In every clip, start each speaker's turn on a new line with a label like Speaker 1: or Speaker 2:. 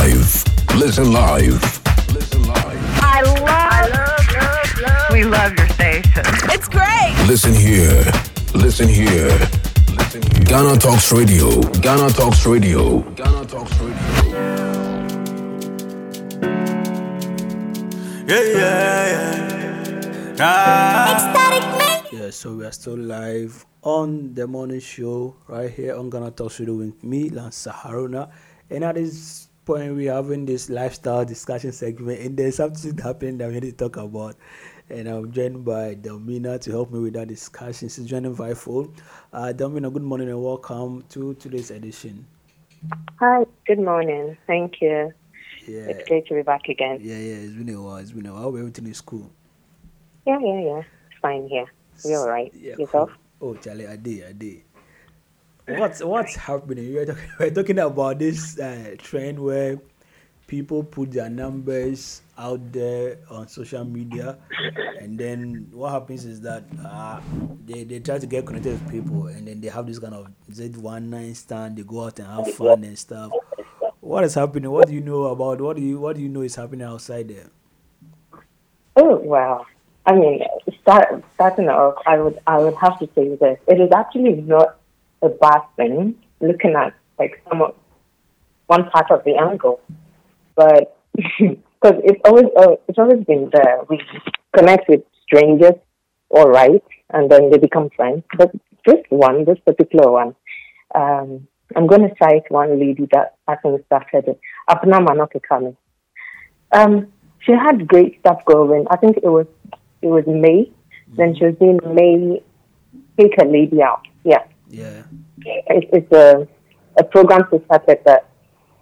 Speaker 1: live. Listen live. Listen live.
Speaker 2: I love, I love, love, love. We love your station.
Speaker 3: It's great.
Speaker 1: Listen here. Listen here. Listen here. Ghana Talks Radio. Ghana Talks Radio. Ghana Talks Radio.
Speaker 4: Yeah, yeah, yeah. Ah.
Speaker 5: Yeah, so we are still live on the morning show right here on Ghana Talks Radio with me, Lance Haruna. And at this point, we're having this lifestyle discussion segment, and there's something happening that we need to talk about. And I'm joined by Domina to help me with that discussion. She's joining via phone. Uh, Delmina, good morning and welcome to today's edition.
Speaker 6: Hi, good morning. Thank you.
Speaker 5: Yeah,
Speaker 6: It's great to be back again.
Speaker 5: yeah, yeah. It's been a while. It's been a while. Everything is cool.
Speaker 6: Yeah, yeah, yeah. It's fine here. We're all right.
Speaker 5: Yeah,
Speaker 6: Yourself?
Speaker 5: cool. Oh, Charlie, I did, I did. What's what's happening? We're talking, we're talking about this uh, trend where people put their numbers out there on social media, and then what happens is that uh, they they try to get connected with people, and then they have this kind of Z one night stand. They go out and have fun and stuff. What is happening? What do you know about? What do you what do you know is happening outside there?
Speaker 6: Oh, wow! I mean, start, starting off, I would, I would have to say this. It is actually not a thing looking at like some of, one part of the angle, but because it's always uh, it's always been there. We connect with strangers, all right, and then they become friends. But this one, this particular one, um, I'm going to cite one lady that I think started it, Abna Manokekami. Um, she had great stuff going. I think it was it was May. Then she was doing May Take a Lady Out. Yeah,
Speaker 5: Yeah.
Speaker 6: it, it's a a program to started that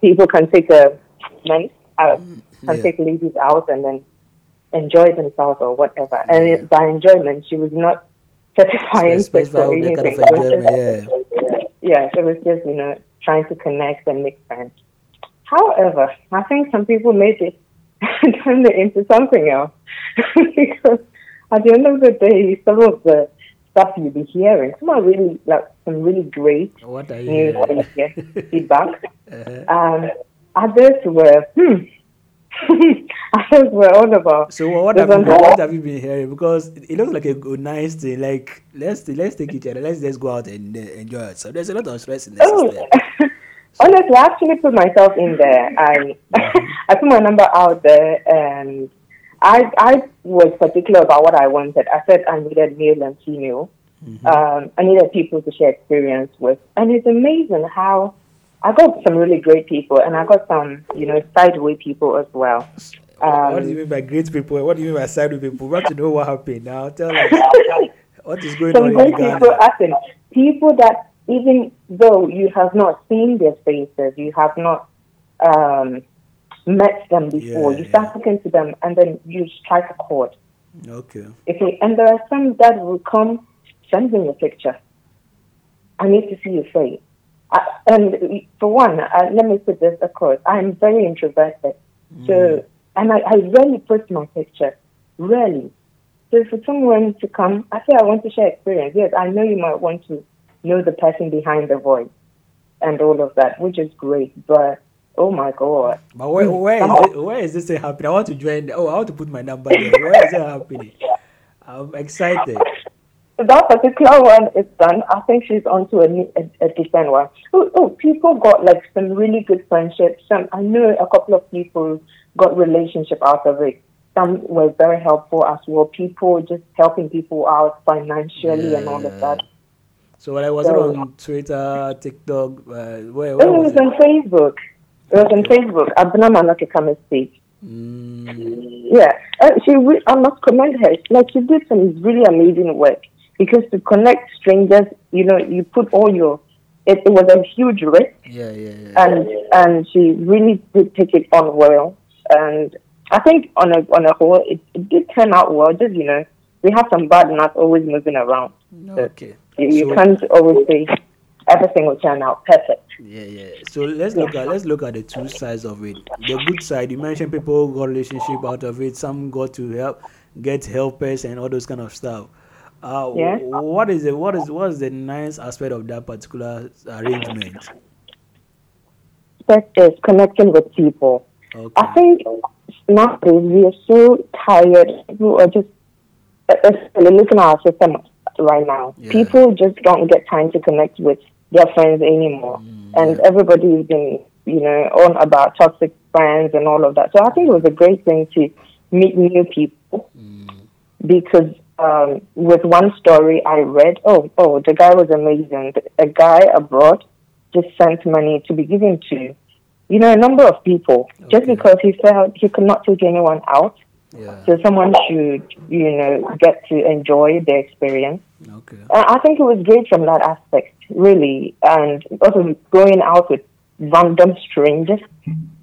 Speaker 6: people can take a men out, mm, can
Speaker 5: Yeah.
Speaker 6: take ladies out and then enjoy themselves or whatever. And it, by enjoyment, she was not certifying sex or
Speaker 5: the kind
Speaker 6: anything.
Speaker 5: of
Speaker 6: It was
Speaker 5: enjoyment,
Speaker 6: just- yeah, it was just you know trying to connect and make friends. However, I think some people made it turned it into something else because at the end of the day, some of the stuff you'll be hearing, some are really like some really great
Speaker 5: What are you?
Speaker 6: news feedback.
Speaker 5: Uh-huh.
Speaker 6: Um, others were hmm. others were all about.
Speaker 5: So what have, you, what have you been hearing? Because it looks like a good, nice thing. Like let's let's take each other. Let's just go out and uh, enjoy it. So there's a lot of stress in the
Speaker 6: Oh,
Speaker 5: system.
Speaker 6: honestly, I actually put myself in there. I I put my number out there, and I I was particular about what I wanted. I said I needed male and female. Um, I needed people to share experience with, and it's amazing how I got some really great people, and I got some you know sideway people as well.
Speaker 5: Um, what do you mean by great people? What do you mean by side with people? We want to know what happened now. Tell us what is going
Speaker 6: some
Speaker 5: on Some
Speaker 6: great
Speaker 5: in
Speaker 6: people acting. People that even though you have not seen their faces, you have not um, met them before,
Speaker 5: Yeah,
Speaker 6: you start
Speaker 5: yeah.
Speaker 6: talking to them and then you strike a chord.
Speaker 5: Okay.
Speaker 6: Okay, and there are some that will come, send me a picture. I need to see your face. I, and for one, uh, let me put this across. I'm very introverted. So, and I, I rarely post my picture. Rarely. So for someone to come, I say I want to share experience. Yes, I know you might want to know the person behind the voice and all of that, which is great. But oh my god,
Speaker 5: But where where is it, where is this happening? I want to join. Oh, I want to put my number there. Where is it happening? I'm excited.
Speaker 6: that particular one is done. I think she's on to a, new- a, a different one. Oh, oh, people got like some really good friendships. Some I know a couple of people got relationship out of it. Some were very helpful as well. People just helping people out financially and all of that.
Speaker 5: So when I was it
Speaker 6: So-
Speaker 5: on Twitter, TikTok, uh, where where
Speaker 6: it
Speaker 5: was
Speaker 6: was
Speaker 5: it?
Speaker 6: on Facebook. It was on Facebook. Abuna come and speak.
Speaker 5: Mm,
Speaker 6: Yeah, uh, she. Re- I must commend her. Like she did some really amazing work because to connect strangers, you know, you put all your. It, it was a huge risk,
Speaker 5: yeah, yeah, yeah.
Speaker 6: and and she really did take it on well. And I think on a on a whole, it, it did turn out well. Just you know, we have some bad nuts always moving around.
Speaker 5: okay.
Speaker 6: You, you
Speaker 5: So-
Speaker 6: can't always say everything will turn out perfect.
Speaker 5: Yeah, yeah. So let's look at let's look at the two sides of it. The good side, you mentioned people got relationship out of it. Some got to help, get helpers and all those kind of stuff. Uh,
Speaker 6: Yeah.
Speaker 5: What is the what is what is the nice aspect of that particular arrangement?
Speaker 6: aspect is connecting with people.
Speaker 5: Okay.
Speaker 6: I think nowadays we are so tired. People are just especially looking at our system right now.
Speaker 5: Yeah.
Speaker 6: People just don't get time to connect with their friends anymore,
Speaker 5: Mm,
Speaker 6: and everybody's been you know on about toxic friends and all of that. So I think it was a great thing to meet new people
Speaker 5: Mm.
Speaker 6: because um, with one story I read, oh oh the guy was amazing. A guy abroad just sent money to be given to you know a number of people just because he felt he could not take anyone out.
Speaker 5: Yeah.
Speaker 6: So someone should, you know, get to enjoy the experience.
Speaker 5: Okay.
Speaker 6: Uh, I think it was great from that aspect, really, and also going out with random strangers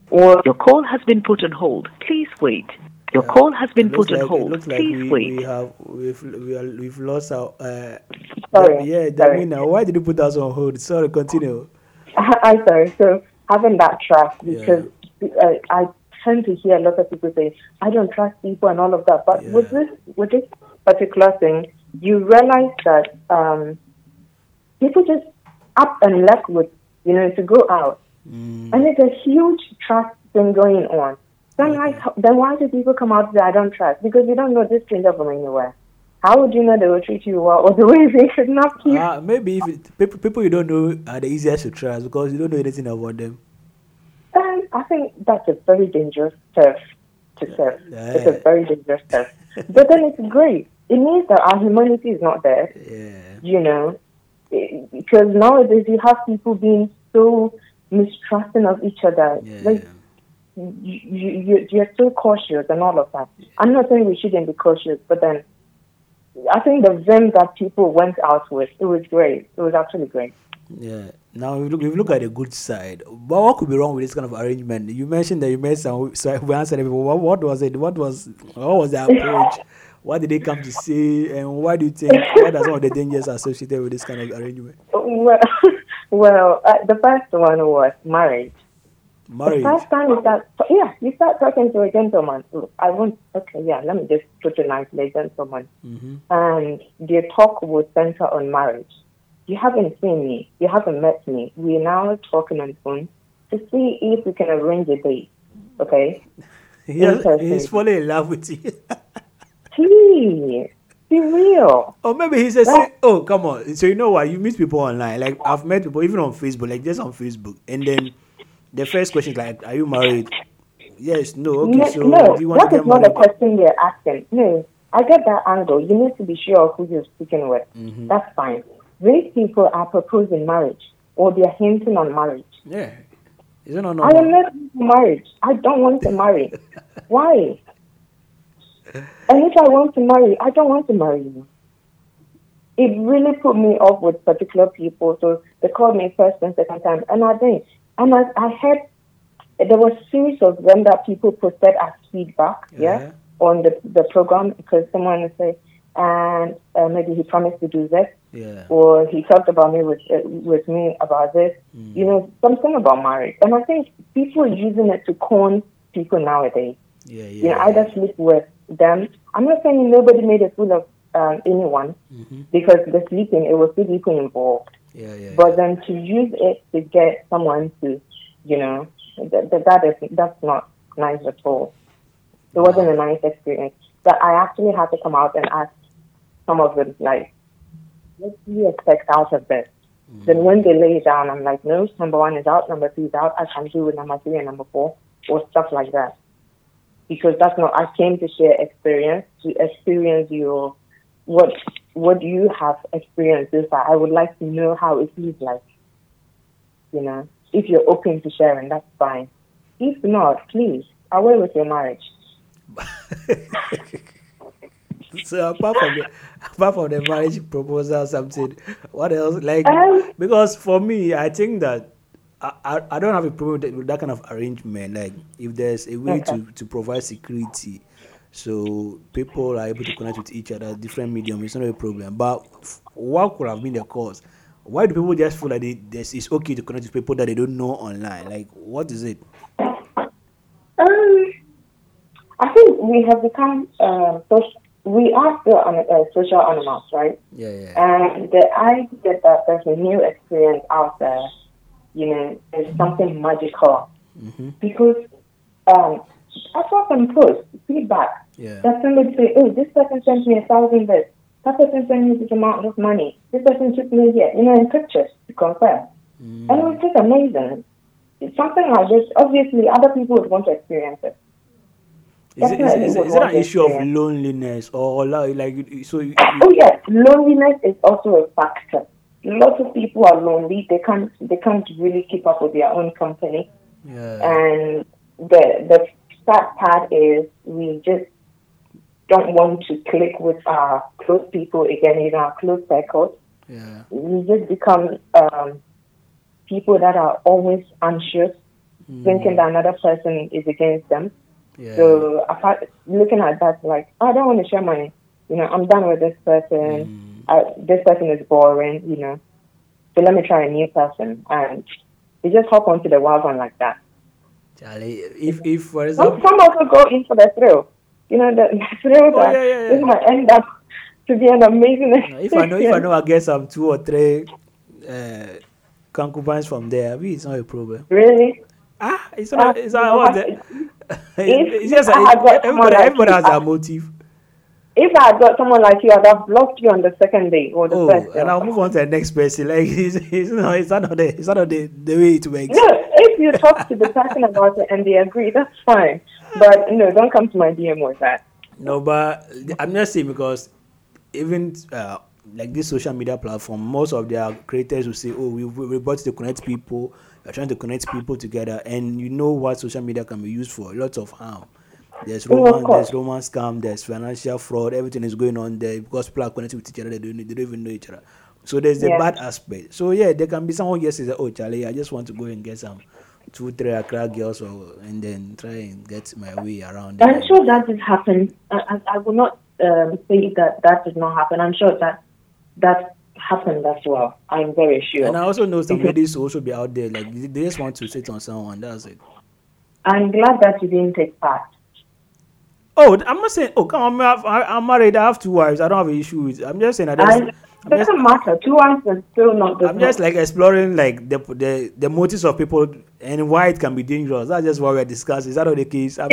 Speaker 6: or
Speaker 2: Your call has been put on hold. Please wait. Your call has been put on
Speaker 5: like, it
Speaker 2: hold.
Speaker 5: looks like
Speaker 2: Please
Speaker 5: we,
Speaker 2: wait.
Speaker 5: we have we've we are, we've lost our uh
Speaker 6: Sorry,
Speaker 5: yeah
Speaker 6: sorry.
Speaker 5: Damina, why did you put us on hold sorry continue
Speaker 6: I'm sorry. So having that trust because uh, I tend to hear a lot of people say I don't trust people and all of that. But with this with this particular thing, you realize that um, people just up and left with you know to go out,
Speaker 5: Mm,
Speaker 6: and it's a huge trust thing going on. Then like then why do people come out and say I don't trust? Because you don't know this stranger from anywhere. How would you know they will treat you well or the way they kidnap you?
Speaker 5: Ah, maybe if it, people, people you don't know are the easiest to trust because you don't know anything about them
Speaker 6: I think that's a very dangerous turf to serve. It's a very dangerous turf. but then it's great. It means that our humanity is not there,
Speaker 5: yeah
Speaker 6: you know, it- because nowadays you have people being so mistrusting of each other.
Speaker 5: yeah
Speaker 6: Like you, you, you- you're so cautious and all of that. I'm not saying we shouldn't be cautious, but then I think the vim that people went out with, it was great. It was actually great.
Speaker 5: Yeah. Now we look, we look at the good side. But what could be wrong with this kind of arrangement? You mentioned that you made some. So we answered people. What, what was it? What was what was the approach? what did they come to see? And why do you think? What are some of the dangers associated with this kind of arrangement?
Speaker 6: Well, well uh, the first one was marriage.
Speaker 5: Marriage.
Speaker 6: The first time you start, yeah, you start talking to a gentleman. Look, I want, okay, yeah, let me just put it nicely, gentleman.
Speaker 5: Mm-hmm.
Speaker 6: And their talk will center on marriage. You haven't seen me. You haven't met me. We're now talking on the phone to see if we can arrange a date. Okay?
Speaker 5: He,
Speaker 6: Interesting.
Speaker 5: he's falling in love with you.
Speaker 6: Please, be real.
Speaker 5: or maybe he's a say, oh come on. So you know what? You meet people online. Like I've met people even on Facebook, like just on Facebook, and then the first question is like, "Are you married?" Yes. No. Okay.
Speaker 6: no,
Speaker 5: so
Speaker 6: no,
Speaker 5: do you want
Speaker 6: that
Speaker 5: to
Speaker 6: is not the question they're asking. No, I get that angle. You need to be sure of who you're speaking with.
Speaker 5: Mm-hmm.
Speaker 6: That's fine. These people are proposing marriage or they're hinting on marriage.
Speaker 5: Yeah. Isn't it
Speaker 6: I am not marriage. I don't want to marry. Why? And if I want to marry, I don't want to marry you. It really put me off with particular people. So they called me first and second time, and I didn't. And I, I heard there was series of them that people posted as feedback, yeah,
Speaker 5: Yeah.
Speaker 6: on the the program because someone say, and uh, maybe he promised to do this,
Speaker 5: Yeah.
Speaker 6: or he talked about me with uh, with me about this,
Speaker 5: Mm.
Speaker 6: you know, something about marriage. And I think people are using it to con people nowadays.
Speaker 5: Yeah. Yeah.
Speaker 6: You know, either sleep with them. I'm not saying nobody made a fool of um, anyone
Speaker 5: Mm-hmm.
Speaker 6: because the sleeping, it was two people involved.
Speaker 5: Yeah. Yeah.
Speaker 6: But then to use it to get someone to, you know, that, that, that is that's not nice at all. It wasn't a nice experience. But I actually had to come out and ask some of them, like, what do you expect out of this? Then when they lay it down, I'm like, no, number one is out, number two is out. I can't do with number three and number four, or stuff like that. Because that's not. I came to share experience, to experience your what what you have experienced this. I would like to know how it feels like. You know, if you're open to sharing, that's fine. If not, please away with your marriage.
Speaker 5: so apart from the apart from the marriage proposal, something, what else? Like
Speaker 6: Um,
Speaker 5: because for me, I think that. I, I, I don't have a problem with that, with that kind of arrangement. Like if there's a way to, to provide security, so people are able to connect with each other, different medium, it's not a problem. But what could have been the cause? Why do people just feel like they, this it's okay to connect with people that they don't know online? Like what is it?
Speaker 6: Um, I think we have become uh, social, we are still on, uh, social animals, right?
Speaker 5: Yeah, yeah.
Speaker 6: And the idea that there's a new experience out there you know, there's something magical.
Speaker 5: Mm-hmm.
Speaker 6: Because um, I saw some posts, feedback,
Speaker 5: Yeah.
Speaker 6: that somebody say, oh, this person sent me a thousand this. That person sent me this amount of money. This person took me here, you know, in pictures to confirm.
Speaker 5: Mm.
Speaker 6: And it was just amazing. It's something like this. Obviously, other people would want to experience it.
Speaker 5: Is it, is,
Speaker 6: Definitely
Speaker 5: is, is it an issue of loneliness or like, so? You,
Speaker 6: Oh yes, loneliness is also a factor. Lots of people are lonely. They can't they can't really keep up with their own company.
Speaker 5: yeah.
Speaker 6: And the the sad part is we just don't want to click with our close people again in our close circles.
Speaker 5: yeah.
Speaker 6: We just become um, people that are always anxious, thinking that another person is against them.
Speaker 5: Yeah.
Speaker 6: So apart, looking at that, like I don't want to share my, you know, I'm done with this person. Uh, this person is boring, you know. So let me try a new person, and they just hop onto the wagon like that.
Speaker 5: Charlie, if if for example,
Speaker 6: some also go in for the thrill, you know, the, the thrill
Speaker 5: Oh,
Speaker 6: that
Speaker 5: yeah, yeah,
Speaker 6: this
Speaker 5: yeah.
Speaker 6: might end up to be an amazing.
Speaker 5: if I know if I know I get some two or three uh, concubines from there, I mean, it's not a problem.
Speaker 6: Really,
Speaker 5: Ah, it's not.
Speaker 6: Uh,
Speaker 5: It's not.
Speaker 6: I-
Speaker 5: the,
Speaker 6: if
Speaker 5: just
Speaker 6: I had got someone
Speaker 5: everybody,
Speaker 6: like
Speaker 5: everybody
Speaker 6: you,
Speaker 5: has
Speaker 6: I-
Speaker 5: a motive.
Speaker 6: if I had got someone like you, I'd have blocked you on the second day or the
Speaker 5: Oh,
Speaker 6: first day.
Speaker 5: and I'll move on to the next person. Like it's, it's not. It's not the. It's not the, the way it works.
Speaker 6: No, if you talk to the person about it and they agree, that's fine. But no, don't come to my DM with that.
Speaker 5: No, but I'm just saying because even uh, like this social media platform, most of their creators will say, "Oh, we we brought to connect people. We're trying to connect people together." And you know what social media can be used for? Lots of harm. There's romance, there's romance scam, there's financial fraud. Everything is going on there because people are connected with each other. They don't, they don't even know each other. So there's the
Speaker 6: Yeah.
Speaker 5: bad aspect. So yeah, there can be someone who says, "Oh, Charlie, I just want to go and get some." Two, three Accra girls, or and then try and get my way around.
Speaker 6: I'm sure that did happen. I, I, I will not um, say that that did not happen. I'm sure that that happened as well. I'm very sure.
Speaker 5: And I also know some ladies who also be out there, like they just want to sit on someone. That's it.
Speaker 6: I'm glad that you didn't take part.
Speaker 5: Oh, I'm not saying. Oh, come on, I'm, married. I have two wives. I don't have an issue with. I'm just saying. I just, I'm
Speaker 6: it doesn't matter. Two answers still not the
Speaker 5: I'm just like exploring like the the the motives of people and why it can be dangerous. That's just what we're discussing. Is that not the case?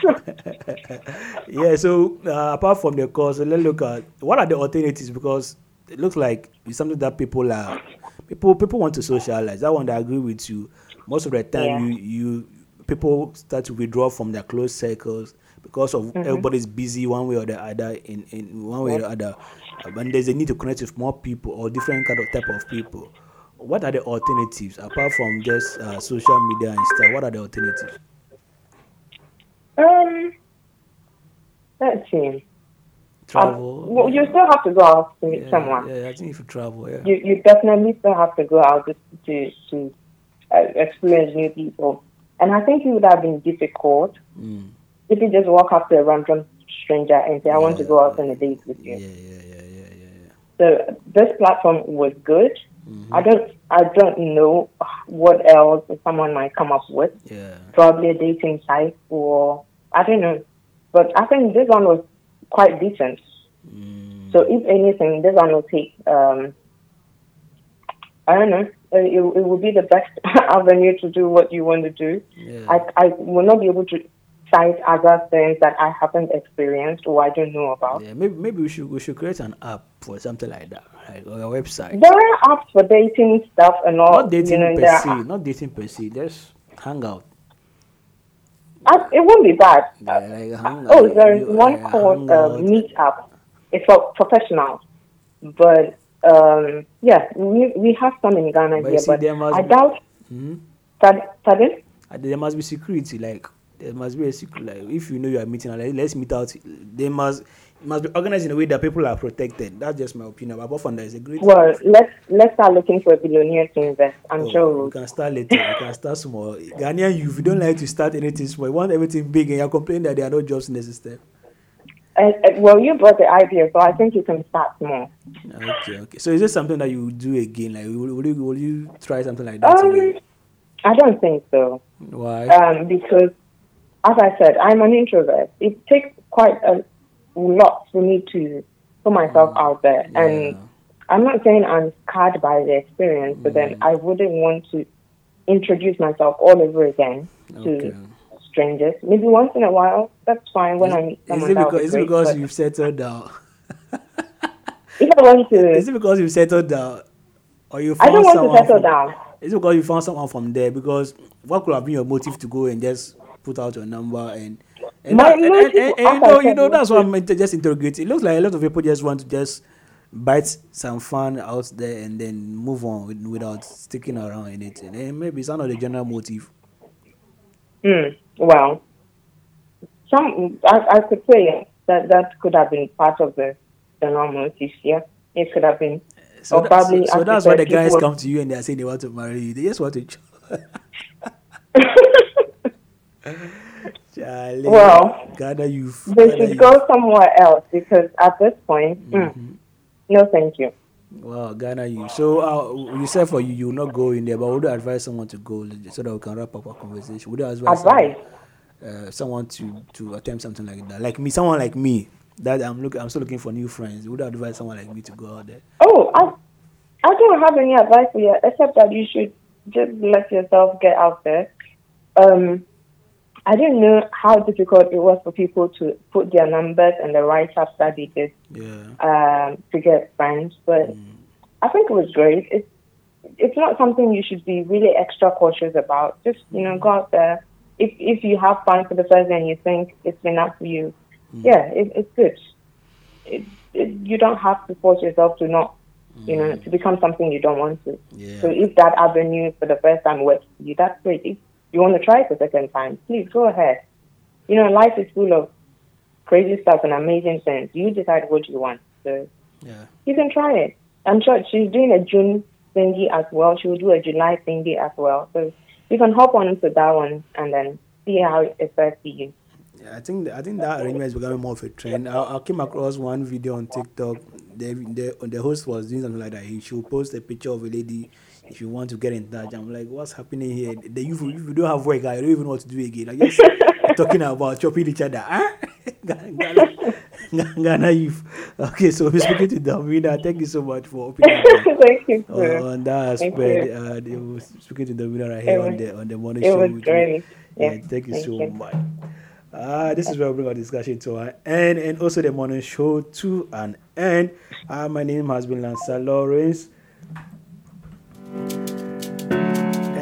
Speaker 5: Yeah. So uh, apart from the course, let's look at what are the alternatives because it looks like it's something that people are people people want to socialize. That one I agree with you. Most of the time,
Speaker 6: Yeah.
Speaker 5: you you people start to withdraw from their close circles because of everybody's busy one way or the other in, in one way or the other and there's a need to connect with more people or different kind of type of people what are the alternatives apart from just uh, social media and stuff what are the alternatives
Speaker 6: Um, let's see.
Speaker 5: Travel
Speaker 6: Uh, well, you still have to go out to meet
Speaker 5: yeah,
Speaker 6: someone.
Speaker 5: yeah i think if you travel yeah
Speaker 6: You you definitely still have to go out to to, to uh, experience new people. And I think it would have been difficult
Speaker 5: Mm.
Speaker 6: if you just walk up to a random stranger and say, "I want to go out on a date with you."
Speaker 5: yeah yeah yeah yeah yeah
Speaker 6: So this platform was good.
Speaker 5: Mm-hmm.
Speaker 6: I don't I don't know what else someone might come up with.
Speaker 5: yeah
Speaker 6: Probably a dating site or I don't know. But I think this one was quite decent.
Speaker 5: Mm.
Speaker 6: So if anything, this one will take. Um, I don't know. It, it will be the best avenue to do what you want to do.
Speaker 5: yeah
Speaker 6: I I will not be able to cite other things that I haven't experienced or I don't know about.
Speaker 5: yeah maybe maybe we should we should create an app for something like that right or a website
Speaker 6: There are apps for dating stuff and all.
Speaker 5: not dating
Speaker 6: you know,
Speaker 5: per se not dating per se just hang out
Speaker 6: Uh, it won't be bad.
Speaker 5: yeah, like hang
Speaker 6: Oh, there is one
Speaker 5: uh,
Speaker 6: called uh,
Speaker 5: out.
Speaker 6: Meet Up. It's for professionals, but um, yeah, we we have some in Ghana
Speaker 5: But
Speaker 6: here,
Speaker 5: see,
Speaker 6: but I
Speaker 5: be-
Speaker 6: doubt.
Speaker 5: Mhm.
Speaker 6: Pardon? pardon?
Speaker 5: Uh, there must be security like there must be a secret like if you know you are meeting like, let's meet out they must it must be organized in a way that people are protected that's just my opinion but apart from that it's a great
Speaker 6: Well, let's let's start looking for a billionaire to invest. I'm
Speaker 5: Oh,
Speaker 6: sure.
Speaker 5: you
Speaker 6: we'll-
Speaker 5: can start later you can start small ghanaian youth you don't like to start anything small you want everything big and you're complaining that there are no jobs in the system
Speaker 6: Uh, uh, well, you brought the idea, so I think you can start small.
Speaker 5: okay okay so is this something that you do again like will, will you will you try something like that
Speaker 6: Um. I don't think so.
Speaker 5: why
Speaker 6: Um, because, as I said, I'm an introvert. It takes quite a lot for me to put myself mm. out there, and I'm not saying I'm scarred by the experience, but then mm. I wouldn't want to introduce myself all over again to
Speaker 5: Okay.
Speaker 6: strangers. Maybe once in a while, that's fine. When I meet
Speaker 5: Is it because,
Speaker 6: be
Speaker 5: is it because you've settled down?
Speaker 6: if I want to,
Speaker 5: Is it because you've settled down? Or you
Speaker 6: I don't want to settle
Speaker 5: from-
Speaker 6: down.
Speaker 5: Is it because you found someone from there? Because what could have been your motive to go and just put out your number and and,
Speaker 6: My
Speaker 5: and, and, and- and you know, you know that's what I'm just interrogating. It looks like a lot of people just want to just bite some fun out there and then move on with, without sticking around in it. And maybe it's not the general motive.
Speaker 6: Hmm. Well, some I, I could say that that could have been part of the the normal yeah. It could have been.
Speaker 5: So,
Speaker 6: Or
Speaker 5: that-
Speaker 6: probably,
Speaker 5: so, so that's why the guys come to you and they're saying they want to marry you. They just want to. Charlie,
Speaker 6: Well,
Speaker 5: Ghana youth.
Speaker 6: They
Speaker 5: Ghana
Speaker 6: should
Speaker 5: youth.
Speaker 6: go somewhere else because at this point, mm, no, thank you.
Speaker 5: Wow, Ghana you. So uh, you said for you, you will not go in there, but would you advise someone to go so that we can wrap up our conversation? Would you advise
Speaker 6: Advice.
Speaker 5: someone, uh, someone to to attempt something like that? Like me, someone like me that I'm looking, I'm still looking for new friends. Would you advise someone like me to go out there?
Speaker 6: Oh, I, I don't have any advice for you except that you should just let yourself get out there. Um, I didn't know how difficult it was for people to put their numbers and the write ups that they did
Speaker 5: Yeah.
Speaker 6: um, to get friends, but mm. I think it was great. It's it's not something you should be really extra cautious about. Just you know, mm. go out there. If if you have fun for the first day and you think it's enough for you, mm. yeah, it, it's good. It, it, you don't have to force yourself to not, you know, to become something you don't want to.
Speaker 5: Yeah.
Speaker 6: So if that avenue for the first time works for you, that's great. If you want to try it the second time, please go ahead. You know, life is full of crazy stuff and amazing things. You decide what you want. So
Speaker 5: Yeah.
Speaker 6: you can try it. I'm sure she's doing a June thingy as well. She will do a July thingy as well. So you can hop on to that one and then see how it to you.
Speaker 5: Yeah, I think I think that arrangement is becoming more of a trend. I, I came across one video on TikTok. The, the the host was doing something like that. He should post a picture of a lady. If you want to get in touch, I'm like, what's happening here? The youth, if you don't have work, I don't even know what to do again. Like just talking about chopping each other. Huh? Ghana, Ghana, youth. Okay, so we're speaking to Davina. Thank you so much for opening up
Speaker 6: Thank you. sir.
Speaker 5: on that
Speaker 6: Thank
Speaker 5: aspect. Uh, were speaking to Davina right here
Speaker 6: It
Speaker 5: on
Speaker 6: was-
Speaker 5: the on the morning
Speaker 6: it
Speaker 5: show.
Speaker 6: was
Speaker 5: with
Speaker 6: great. Yeah,
Speaker 5: Yeah, thank you
Speaker 6: thank
Speaker 5: so
Speaker 6: you.
Speaker 5: much. Uh, this is where we bring our discussion to an end and also the morning show to an end. Uh, my name has been Lancer Lawrence.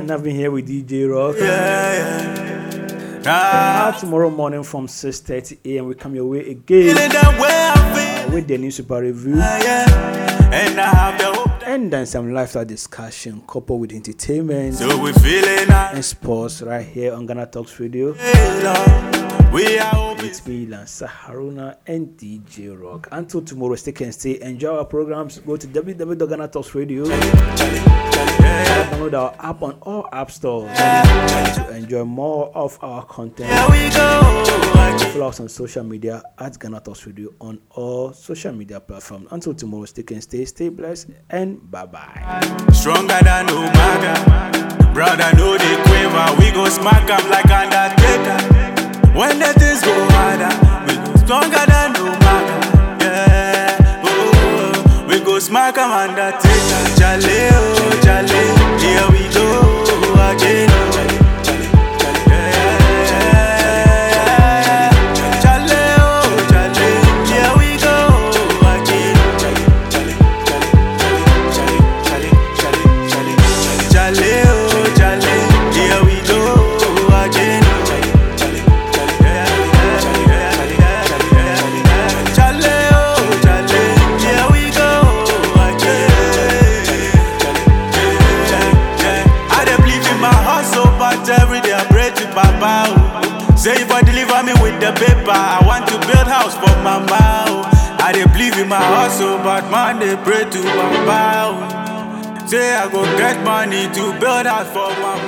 Speaker 5: And I've been here with DJ Rock.
Speaker 4: Yeah, yeah. Ah,
Speaker 5: Uh, tomorrow morning from 6.30 a.m. we come your way again
Speaker 4: feeling that way I feel.
Speaker 5: with the new super review
Speaker 4: Yeah, and I
Speaker 5: and then some lifestyle discussion coupled with entertainment
Speaker 4: So we feeling that
Speaker 5: and sports right here on Ghana Talks Radio.
Speaker 4: way, We are.
Speaker 5: It's me, Lancer Haruna, and DJ Rock. Until tomorrow, stay and stay. Enjoy our programs. Go to www.ghanatalksradio. Download our app on all app stores to enjoy more of our content.
Speaker 4: Here we go.
Speaker 5: Follow us on social media at Ghana Talks Radio on all social media platforms. Until tomorrow, stay and stay. Stay blessed and bye bye.
Speaker 4: Stronger than Umaga. Brother, know the quiver. We go smack up like Undertaker. When the things go harder, we go stronger than Umaga. Go smack up Undertaker. Jale, oh. Here we go again. Oh, to Papa. oh. Say I go get money to build house for Mama.